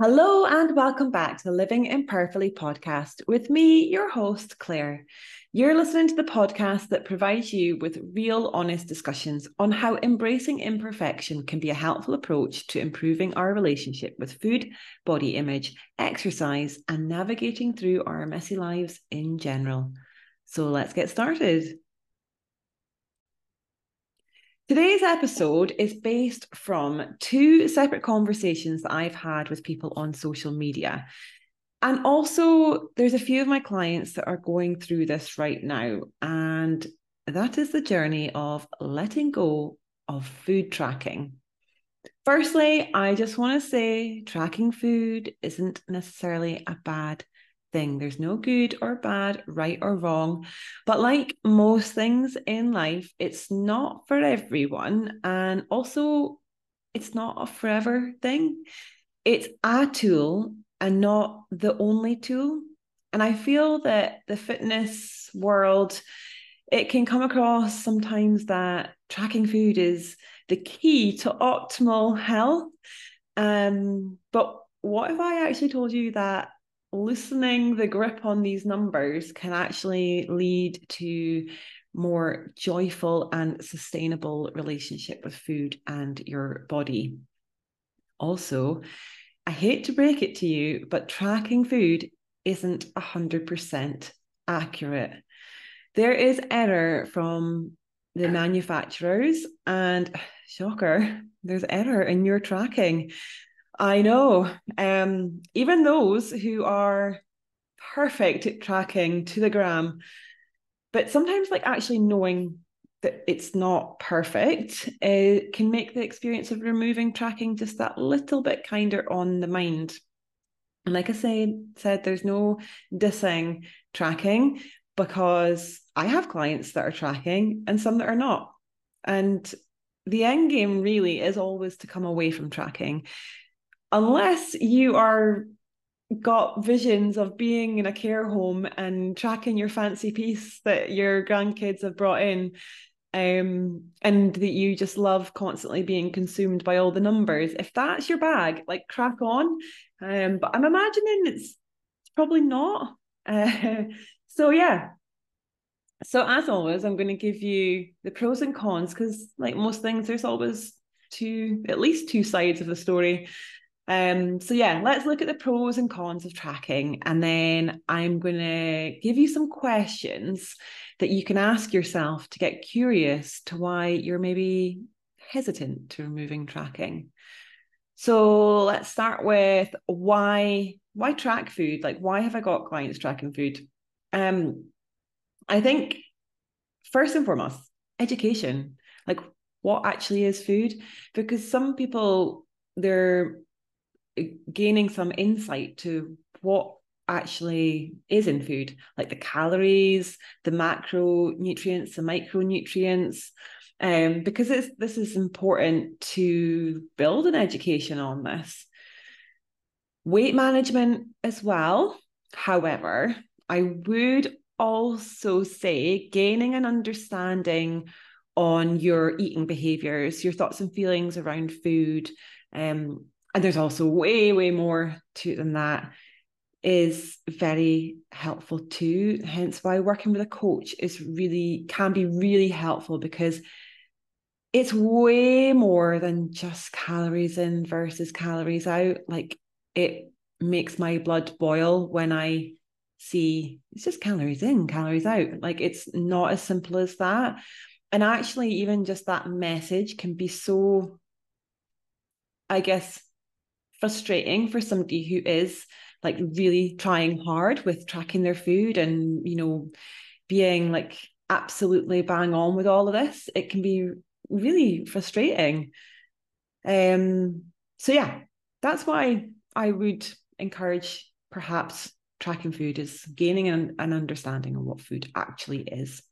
Hello, and welcome back to the Living Imperfectly podcast with me, your host, Claire. You're listening to the podcast that provides you with real, honest discussions on how embracing imperfection can be a helpful approach to improving our relationship with food, body image, exercise, and navigating through our messy lives in general. So let's get started. Today's episode is based from two separate conversations that I've had with people on social media. And also, there's a few of my clients that are going through this right now. And that is the journey of letting go of food tracking. Firstly, I just want to say tracking food isn't necessarily a bad thing. There's no good or bad, right or wrong. But like most things in life, it's not for everyone. And also, it's not a forever thing. It's a tool and not the only tool. And I feel that the fitness world, it can come across sometimes that tracking food is the key to optimal health. Um, but what if I actually told you that loosening the grip on these numbers can actually lead to more joyful and sustainable relationship with food and your body. Also, I hate to break it to you, but tracking food isn't 100% accurate. There is error from the manufacturers, and shocker, there's error in your tracking. I know. Um, even those who are perfect at tracking to the gram, but sometimes like actually knowing that it's not perfect uh, can make the experience of removing tracking just that little bit kinder on the mind. And like I said, said there's no dissing tracking because I have clients that are tracking and some that are not. And the end game really is always to come away from tracking unless you are got visions of being in a care home and tracking your fancy piece that your grandkids have brought in um and that you just love constantly being consumed by all the numbers if that's your bag like crack on. Um but i'm imagining it's, probably not. Uh, so yeah. So as always i'm going to give you the pros and cons because like most things there's always two at least two sides of the story um, so yeah, let's look at the pros and cons of tracking, and then I'm going to give you some questions that you can ask yourself to get curious to why you're maybe hesitant to removing tracking. So let's start with why why track food? Like why have I got clients tracking food? Um, I think first and foremost, education. Like what actually is food? Because some people they're gaining some insight to what actually is in food, like the calories, the macronutrients, the micronutrients. Um, because it's this is important to build an education on this. Weight management as well. However, I would also say gaining an understanding on your eating behaviors, your thoughts and feelings around food, um, and there's also way, way more to it than that, is very helpful too. Hence why working with a coach is really can be really helpful because it's way more than just calories in versus calories out. Like it makes my blood boil when I see it's just calories in, calories out. Like it's not as simple as that. And actually, even just that message can be so, I guess, frustrating for somebody who is like really trying hard with tracking their food and you know being like absolutely bang on with all of this it can be really frustrating. Um so yeah that's why i would encourage perhaps tracking food is gaining an, an understanding of what food actually is.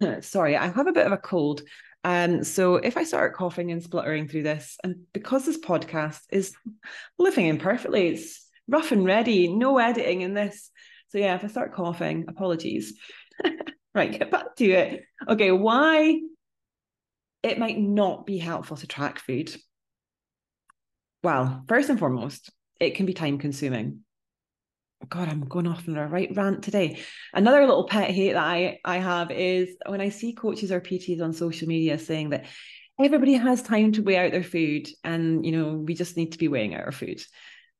Sorry i have a bit of a cold um, so if I start coughing and spluttering through this, and because this podcast is living imperfectly, it's rough and ready, no editing in this. So yeah, if I start coughing, apologies. right, get back to it. Okay, why it might not be helpful to track food. Well, first and foremost, it can be time consuming. God, I'm going off on a right rant today. Another little pet hate that I, I have is when I see coaches or PTs on social media saying that everybody has time to weigh out their food and, you know, we just need to be weighing out our food.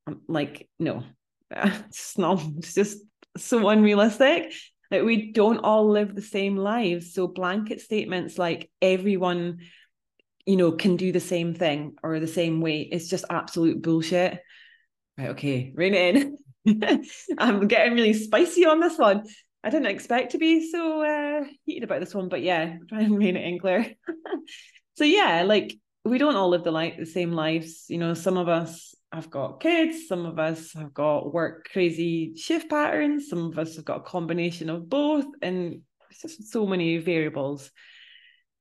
I'm like, no, it's not, it's just so unrealistic that we don't all live the same lives. So blanket statements like everyone, you know, can do the same thing or the same way is just absolute bullshit. Right, okay, rein it in. I'm getting really spicy on this one. I didn't expect to be so uh, heated about this one, but yeah, try and rein it in, Claire. so yeah, like we don't all live the like the same lives. You know, some of us have got kids, some of us have got work crazy shift patterns, some of us have got a combination of both, and just so many variables.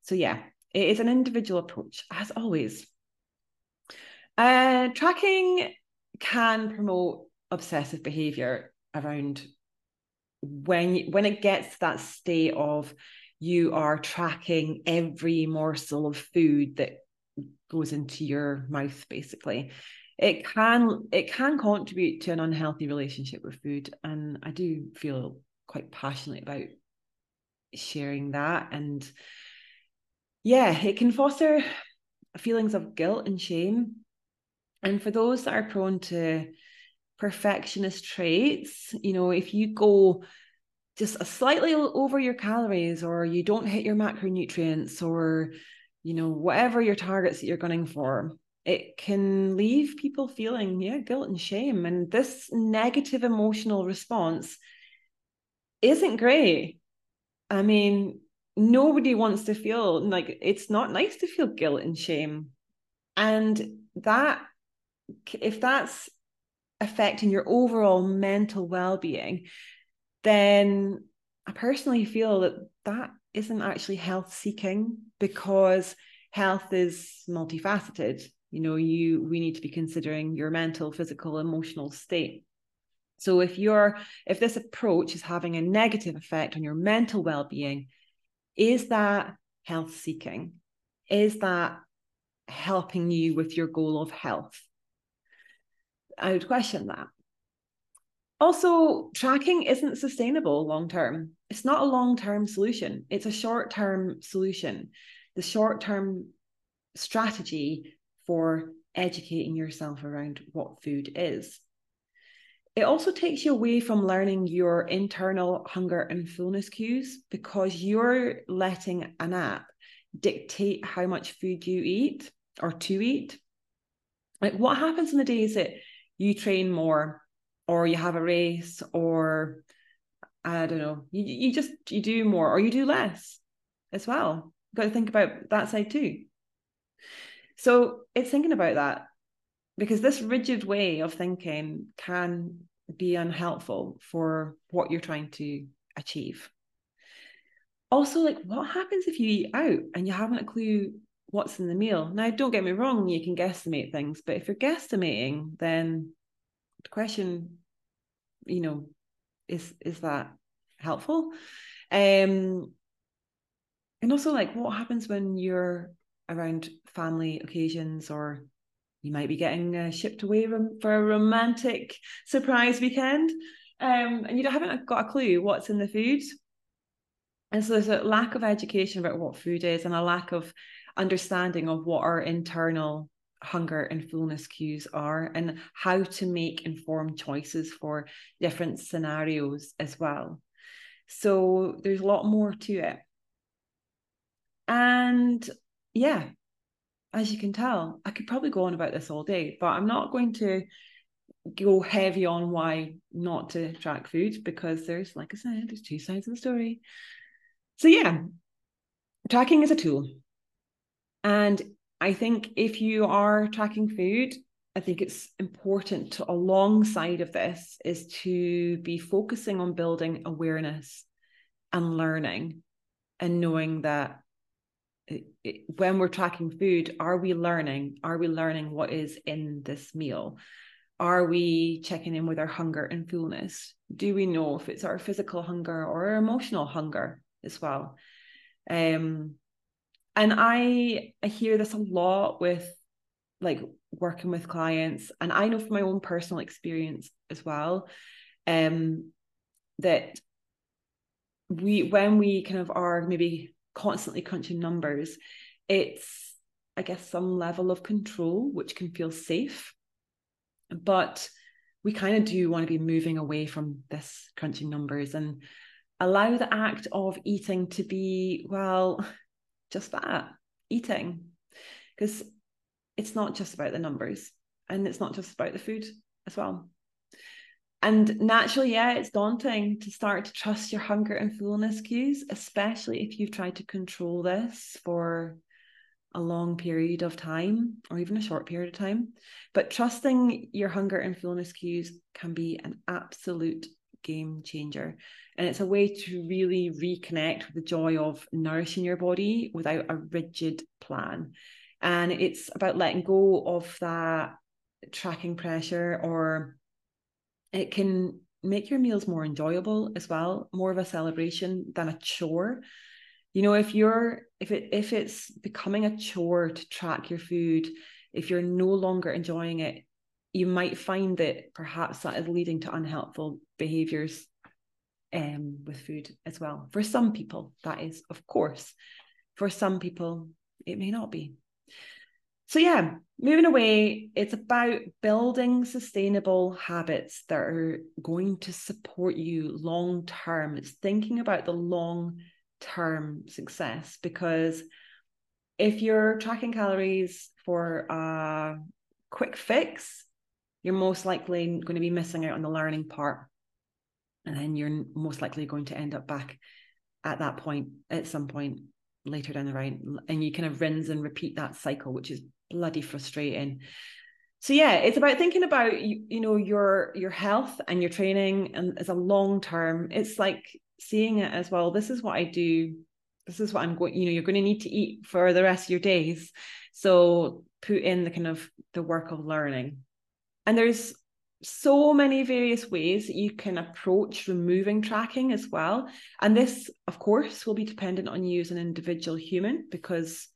So yeah, it is an individual approach, as always. Uh, tracking can promote obsessive behavior around when when it gets to that state of you are tracking every morsel of food that goes into your mouth basically. It can it can contribute to an unhealthy relationship with food and i do feel quite passionate about sharing that. And yeah it can foster feelings of guilt and shame. And for those that are prone to perfectionist traits. You know, if you go just a slightly over your calories or you don't hit your macronutrients or you know whatever your targets that you're gunning for it can leave people feeling yeah guilt and shame and this negative emotional response isn't great i mean nobody wants to feel like it's not nice to feel guilt and shame and that if that's affecting your overall mental well-being then i personally feel that that isn't actually health seeking because health is multifaceted. You know you we need to be considering your mental physical emotional state. So if you're if this approach is having a negative effect on your mental well-being is that health seeking? Is that helping you with your goal of health I would question that. Also, tracking isn't sustainable long term. It's not a long term solution, it's a short term solution. The short term strategy for educating yourself around what food is. It also takes you away from learning your internal hunger and fullness cues because you're letting an app dictate how much food you eat or to eat. Like, what happens in the days that you train more or you have a race or I don't know, you, you just you do more or you do less as well. You've got to think about that side too. So it's thinking about that because this rigid way of thinking can be unhelpful for what you're trying to achieve. Also, like what happens if you eat out and you haven't a clue what's in the meal. Now, don't get me wrong, you can guesstimate things, but if you're guesstimating, then the question, you know, is is that helpful? Um, and also like what happens when you're around family occasions or you might be getting uh, shipped away for a romantic surprise weekend um, and you haven't got a clue what's in the food and so there's a lack of education about what food is and a lack of understanding of what our internal hunger and fullness cues are and how to make informed choices for different scenarios as well. So there's a lot more to it. And yeah, as you can tell, I could probably go on about this all day, but I'm not going to go heavy on why not to track food because there's, like I said, there's two sides of the story. So yeah, tracking is a tool. And I think if you are tracking food, I think it's important to, alongside of this, is to be focusing on building awareness and learning and knowing that it, it, when we're tracking food, are we learning? Are we learning what is in this meal? Are we checking in with our hunger and fullness? Do we know if it's our physical hunger or our emotional hunger as well? Um, and I I hear this a lot with like working with clients and i know from my own personal experience as well um that we when we kind of are maybe constantly crunching numbers it's i guess some level of control which can feel safe. But we kind of do want to be moving away from this crunching numbers and allow the act of eating to be well just that eating. Because it's not just about the numbers and it's not just about the food as well. And naturally yeah it's daunting to start to trust your hunger and fullness cues especially if you've tried to control this for a long period of time or even a short period of time. But trusting your hunger and fullness cues can be an absolute game changer. And it's a way to really reconnect with the joy of nourishing your body without a rigid plan. And it's about letting go of that tracking pressure or it can make your meals more enjoyable as well more of a celebration than a chore. You know if you're if it if it's becoming a chore to track your food if you're no longer enjoying it you might find that perhaps that is leading to unhelpful behaviors um, with food as well. For some people that is of course. For some people it may not be. So, yeah, moving away, it's about building sustainable habits that are going to support you long term. It's thinking about the long term success because if you're tracking calories for a quick fix, you're most likely going to be missing out on the learning part. And then you're most likely going to end up back at that point at some point later down the line. And you kind of rinse and repeat that cycle, which is bloody frustrating so yeah it's about thinking about you, you know your your health and your training and as a long term it's like seeing it as well this is what i do this is what i'm going you know you're going to need to eat for the rest of your days so put in the kind of the work of learning and there's so many various ways that you can approach removing tracking as well. And this of course will be dependent on you as an individual human because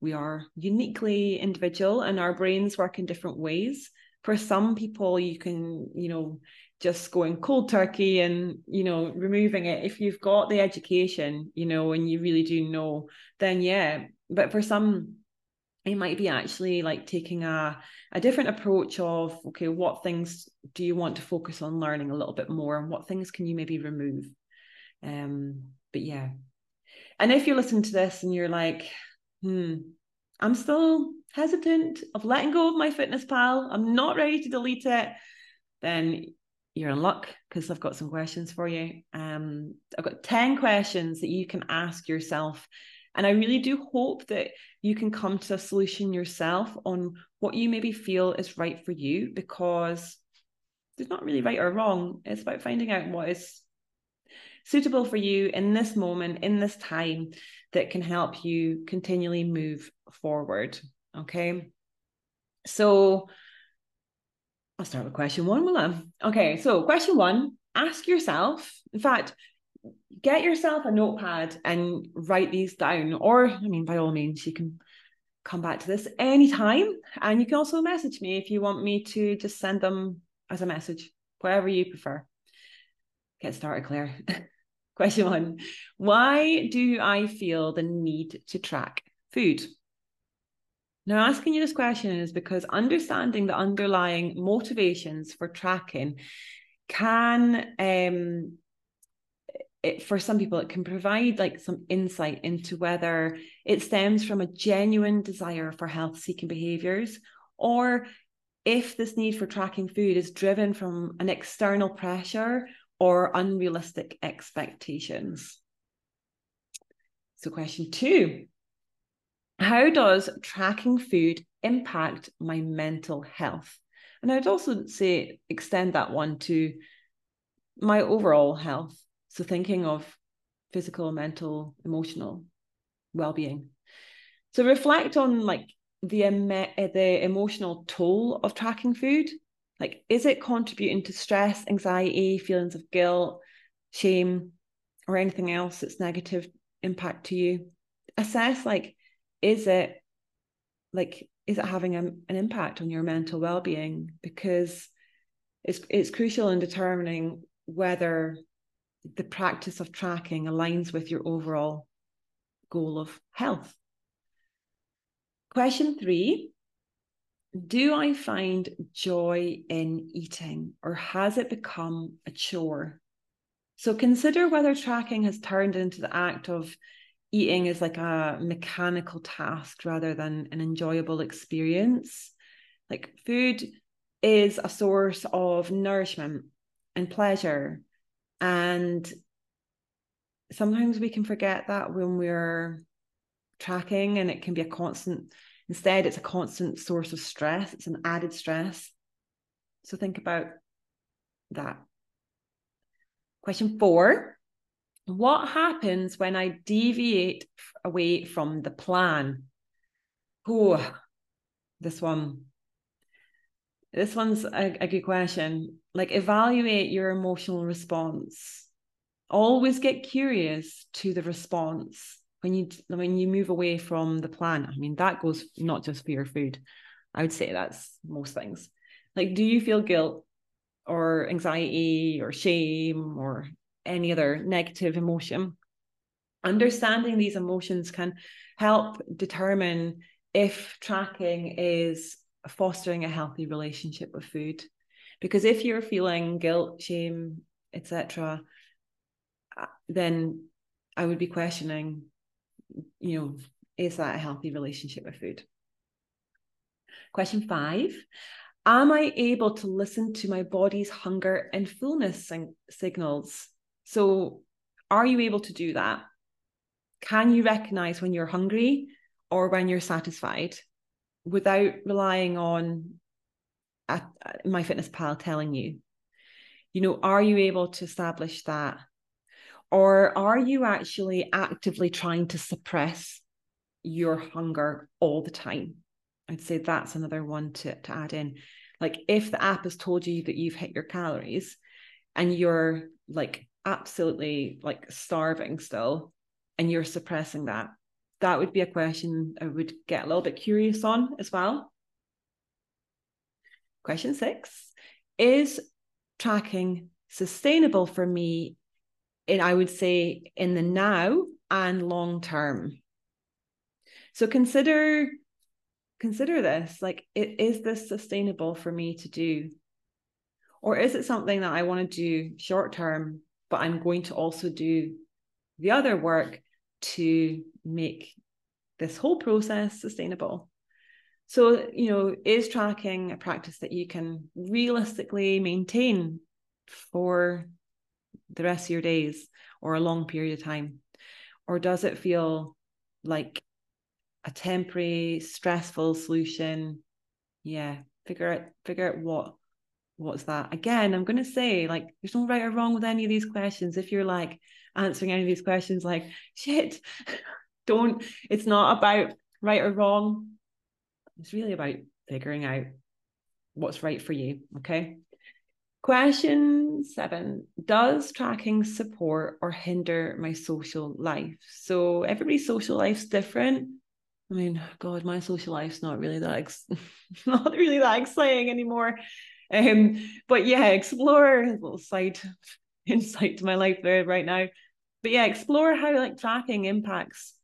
we are uniquely individual and our brains work in different ways. For some people you can you know just going cold turkey and you know removing it. If you've got the education you know and you really do know then yeah. But for some it might be actually like taking a, a different approach of okay what things do you want to focus on learning a little bit more and what things can you maybe remove um but yeah and if you listen to this and you're like hmm, I'm still hesitant of letting go of my FitnessPal I'm not ready to delete it. Then you're in luck because I've got some questions for you. Um, I've got 10 questions that you can ask yourself. And I really do hope that you can come to a solution yourself on what you maybe feel is right for you because there's not really right or wrong. It's about finding out what is suitable for you in this moment, in this time, that can help you continually move forward. Okay. So I'll start with question one, will? Okay. So, question one ask yourself, in fact, get yourself a notepad and write these down. Or, I mean, by all means, you can come back to this anytime. And you can also message me if you want me to just send them as a message, whatever you prefer. Get started, Claire. Question one Why do I feel the need to track food? Now, asking you this question is because understanding the underlying motivations for tracking can, um, it, for some people, it can provide like some insight into whether it stems from a genuine desire for health seeking behaviors or if this need for tracking food is driven from an external pressure or unrealistic expectations. So, question two How does tracking food impact my mental health? And I'd also say extend that one to my overall health. So, thinking of physical, mental, emotional well being. So, reflect on like the, eh, the emotional toll of tracking food like, is it contributing to stress, anxiety, feelings of guilt, shame, or anything else that's negative impact to you? Assess, like, is it like is it having a, an impact on your mental well-being because it's it's crucial in determining whether the practice of tracking aligns with your overall goal of health question 3 do I find joy in eating or has it become a chore? So consider whether tracking has turned into the act of eating as like a mechanical task rather than an enjoyable experience. Like food is a source of nourishment and pleasure. And sometimes we can forget that when we're tracking, and it can be a constant, instead, it's a constant source of stress, it's an added stress. So think about that. Question four what happens when I deviate away from the plan? Oh, this one. This one's a, a good question. Like, evaluate your emotional response. Always get curious to the response when you when you move away from the plan. I mean, that goes not just for your food. I would say that's most things. Like, do you feel guilt or anxiety or shame or any other negative emotion. Understanding these emotions can help determine if tracking is fostering a healthy relationship with food. Because if you're feeling guilt, shame, etc., uh, then I would be questioning, you know, is that a healthy relationship with food? Question five Am I able to listen to my body's hunger and fullness signals? So, are you able to do that? Can you recognize when you're hungry or when you're satisfied without relying on a, a, MyFitnessPal telling you? You know, are you able to establish that? Or are you actually actively trying to suppress your hunger all the time? I'd say that's another one to, to add in. Like if the app has told you that you've hit your calories and you're like absolutely like starving still and you're suppressing that that would be a question i would get a little bit curious on as well. Question six is tracking sustainable for me in i would say in the now and long term? So consider consider this like it, is this sustainable for me to do? Or is it something that i want to do short term but I'm going to also do the other work to make this whole process sustainable. So, you know, is tracking a practice that you can realistically maintain for the rest of your days or a long period of time? Or does it feel like a temporary, stressful solution? Yeah, figure out figure out what what's that again i'm to say like there's no right or wrong with any of these questions if you're like answering any of these questions like shit don't it's not about right or wrong. It's really about figuring out what's right for you okay? Question 7 does tracking support or hinder my social life? So everybody's social life's different. I mean, God, my social life's not really that ex- not really that exciting anymore. Um, but yeah, explore a little side insight to my life there right now. But yeah, explore how like tracking impacts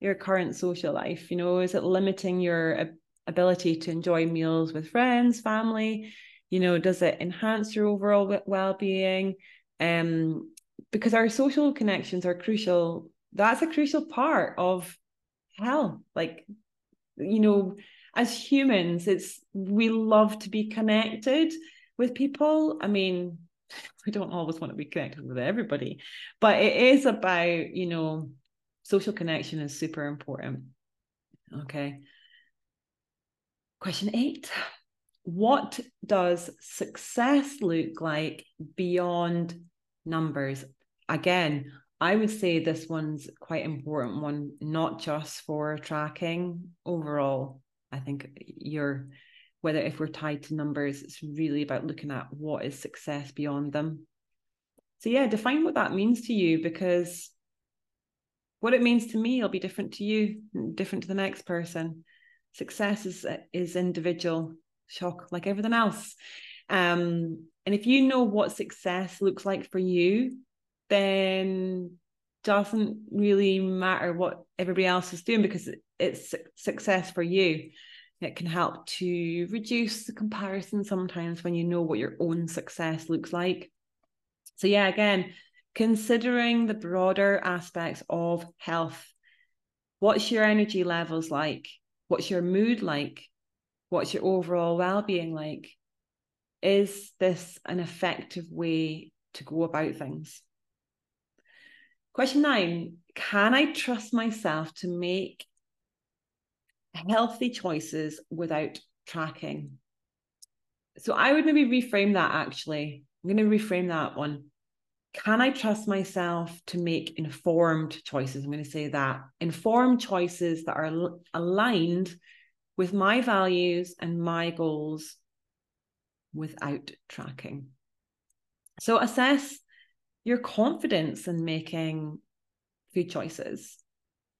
your current social life. You know, is it limiting your ability to enjoy meals with friends, family? You know, does it enhance your overall well-being? Um, because our social connections are crucial. That's a crucial part of health. Like, you know, as humans, it's we love to be connected with people. I mean, we don't always want to be connected with everybody, but it is about, you know, social connection is super important. Okay. Question eight What does success look like beyond numbers? Again, I would say this one's quite important one, not just for tracking overall. I think you're whether if we're tied to numbers, it's really about looking at what is success beyond them. So yeah, define what that means to you because what it means to me will be different to you, different to the next person. success is is individual shock like everything else um and if you know what success looks like for you then doesn't really matter what everybody else is doing because it's success for you it can help to reduce the comparison sometimes when you know what your own success looks like. So yeah again considering the broader aspects of health what's your energy levels like? What's your mood like? What's your overall well-being like? Is this an effective way to go about things? Question 9 can i trust myself to make healthy choices without tracking so i would maybe reframe that actually i'm going to reframe that one can I trust myself to make informed choices? I'm going to say that informed choices that are aligned with my values and my goals without tracking. So assess your confidence in making food choices.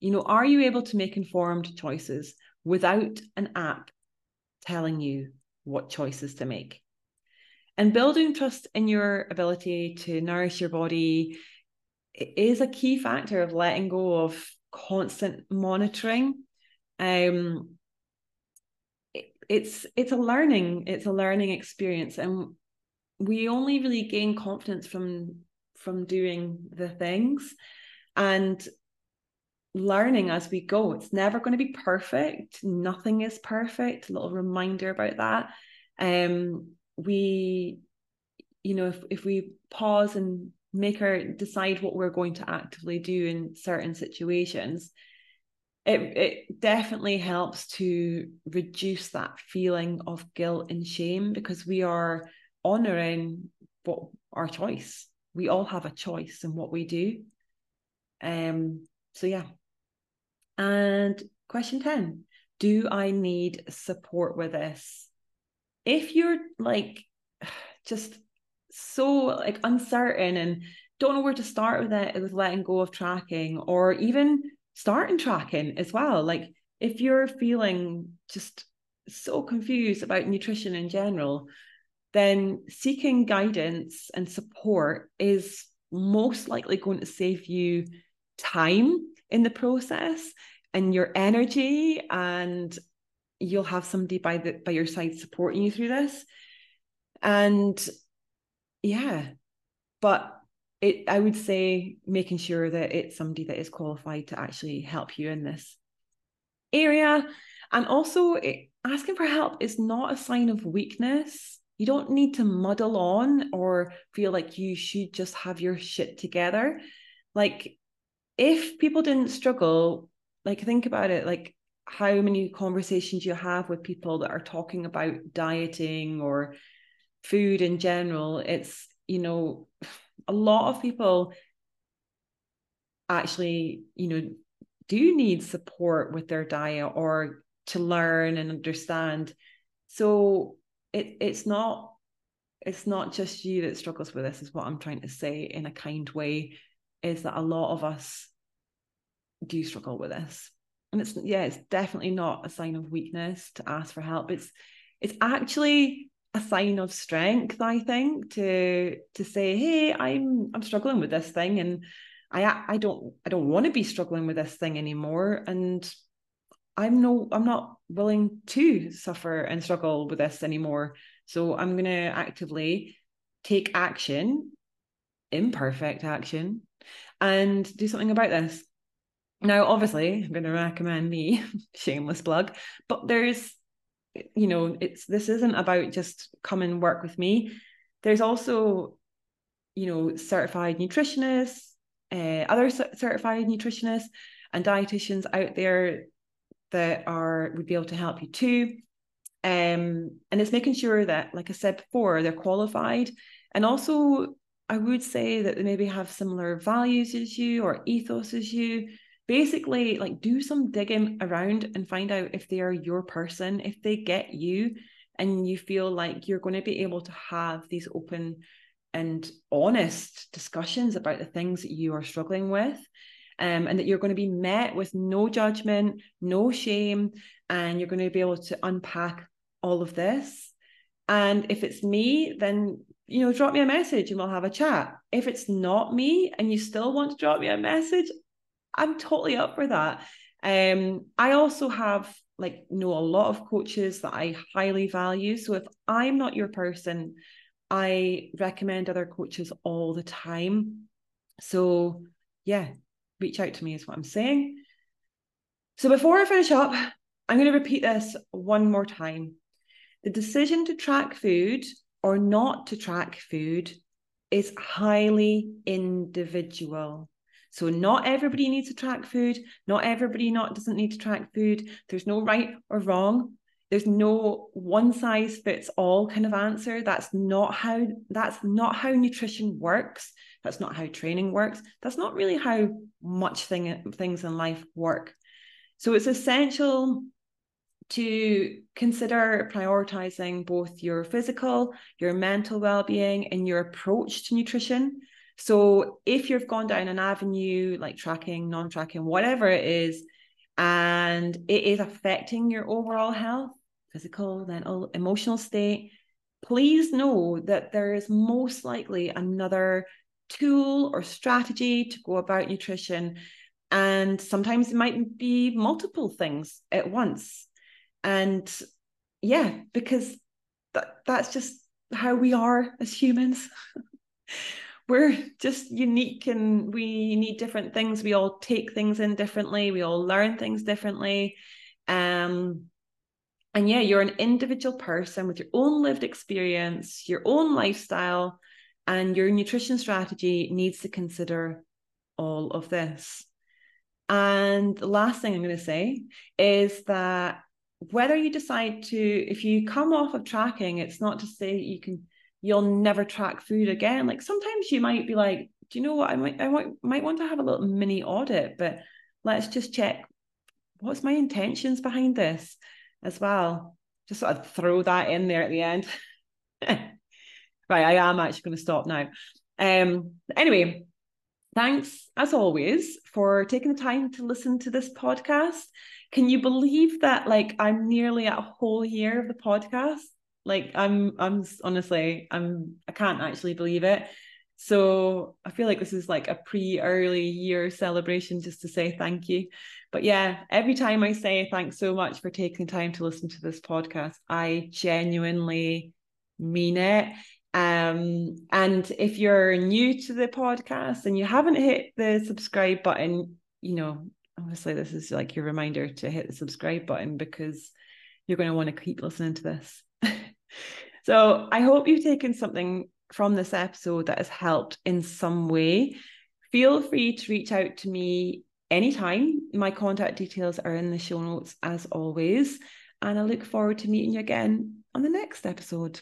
You know, are you able to make informed choices without an app telling you what choices to make? And building trust in your ability to nourish your body is a key factor of letting go of constant monitoring. Um, it, it's it's a learning it's a learning experience, and we only really gain confidence from from doing the things and learning as we go. It's never going to be perfect. Nothing is perfect. A little reminder about that. Um, we you know if, if we pause and make our decide what we're going to actively do in certain situations it, it definitely helps to reduce that feeling of guilt and shame because we are honoring what our choice we all have a choice in what we do um so yeah and question 10 do i need support with this? If you're like just so like uncertain and don't know where to start with it with letting go of tracking or even starting tracking as well like if you're feeling just so confused about nutrition in general then seeking guidance and support is most likely going to save you time in the process and your energy and you'll have somebody by the by your side supporting you through this. And yeah but it i would say making sure that it's somebody that is qualified to actually help you in this area. And also it, asking for help is not a sign of weakness. You don't need to muddle on or feel like you should just have your shit together. Like if people didn't struggle like think about it like how many conversations you have with people that are talking about dieting or food in general it's you know a lot of people actually you know do need support with their diet or to learn and understand. So it it's not it's not just you that struggles with this is what i'm trying to say in a kind way is that a lot of us do struggle with this? And it's yeah it's definitely not a sign of weakness to ask for help. It's it's actually a sign of strength i think to to say hey i'm i'm struggling with this thing and i i don't i don't want to be struggling with this thing anymore. And i'm no i'm not willing to suffer and struggle with this anymore. So i'm going to actively take action imperfect action and do something about this now, obviously, I'm going to recommend me, shameless plug, but there's, you know, it's this isn't about just come and work with me. There's also, you know, certified nutritionists, uh, other certified nutritionists and dietitians out there that are would be able to help you too. Um, and it's making sure that, like I said before, they're qualified and also I would say that they maybe have similar values as you or ethos as you basically like do some digging around and find out if they are your person if they get you and you feel like you're going to be able to have these open and honest discussions about the things that you are struggling with um, and that you're going to be met with no judgment, no shame, and you're going to be able to unpack all of this. And if it's me, then you know, drop me a message and we'll have a chat. If it's not me and you still want to drop me a message, I'm totally up for that. Um, I also have like know a lot of coaches that I highly value. So if I'm not your person, I recommend other coaches all the time. So yeah, reach out to me is what I'm saying. So before I finish up, I'm going to repeat this one more time. The decision to track food or not to track food is highly individual. So not everybody needs to track food. Not everybody not doesn't need to track food. There's no right or wrong. There's no one size fits all kind of answer. That's not how that's not how nutrition works. That's not how training works. That's not really how much thing, things in life work. So it's essential to consider prioritizing both your physical, your mental well-being and your approach to nutrition. So if you've gone down an avenue like tracking, non-tracking, whatever it is, and it is affecting your overall health, physical, mental, emotional state, please know that there is most likely another tool or strategy to go about nutrition. And sometimes it might be multiple things at once and yeah because that, that's just how we are as humans we're just unique and we need different things. We all take things in differently. We all learn things differently. Um and yeah you're an individual person with your own lived experience your own lifestyle and your nutrition strategy needs to consider all of this. And the last thing i'm going to say is that whether you decide to if you come off of tracking it's not to say you can you'll never track food again. Like sometimes you might be like do you know what? I might i might, might want to have a little mini audit but let's just check what's my intentions behind this as well. Just sort of throw that in there at the end. Right i am actually going to stop now. Um anyway thanks as always for taking the time to listen to this podcast. Can you believe that like I'm nearly at a whole year of the podcast? Like I'm I'm honestly I'm I can't actually believe it. So I feel like this is like a pre-early year celebration just to say thank you. But yeah, every time I say thanks so much for taking time to listen to this podcast, I genuinely mean it. Um, and if you're new to the podcast and you haven't hit the subscribe button, you know, obviously this is like your reminder to hit the subscribe button because you're going to want to keep listening to this. so I hope you've taken something from this episode that has helped in some way. Feel free to reach out to me anytime. My contact details are in the show notes as always. And I look forward to meeting you again on the next episode.